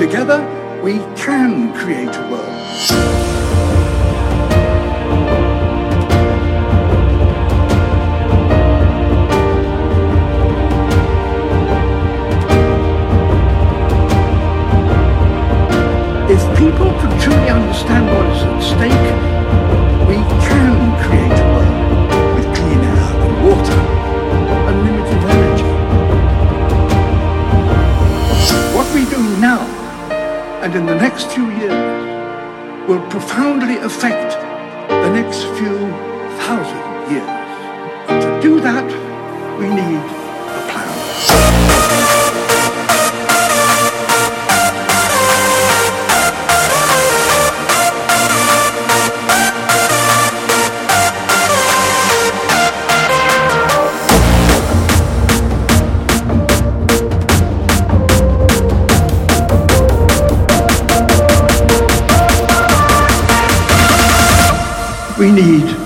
Together, we can create a world. If people could truly understand what is at stake, in the next few years will profoundly affect the next few thousand years. And to do that, we need We need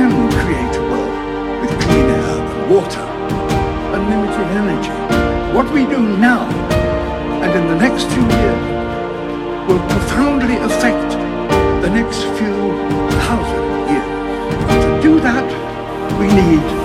can create a world with clean air and water, unlimited energy. What we do now and in the next few years will profoundly affect the next few thousand years. To do that, we need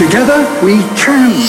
Together we can.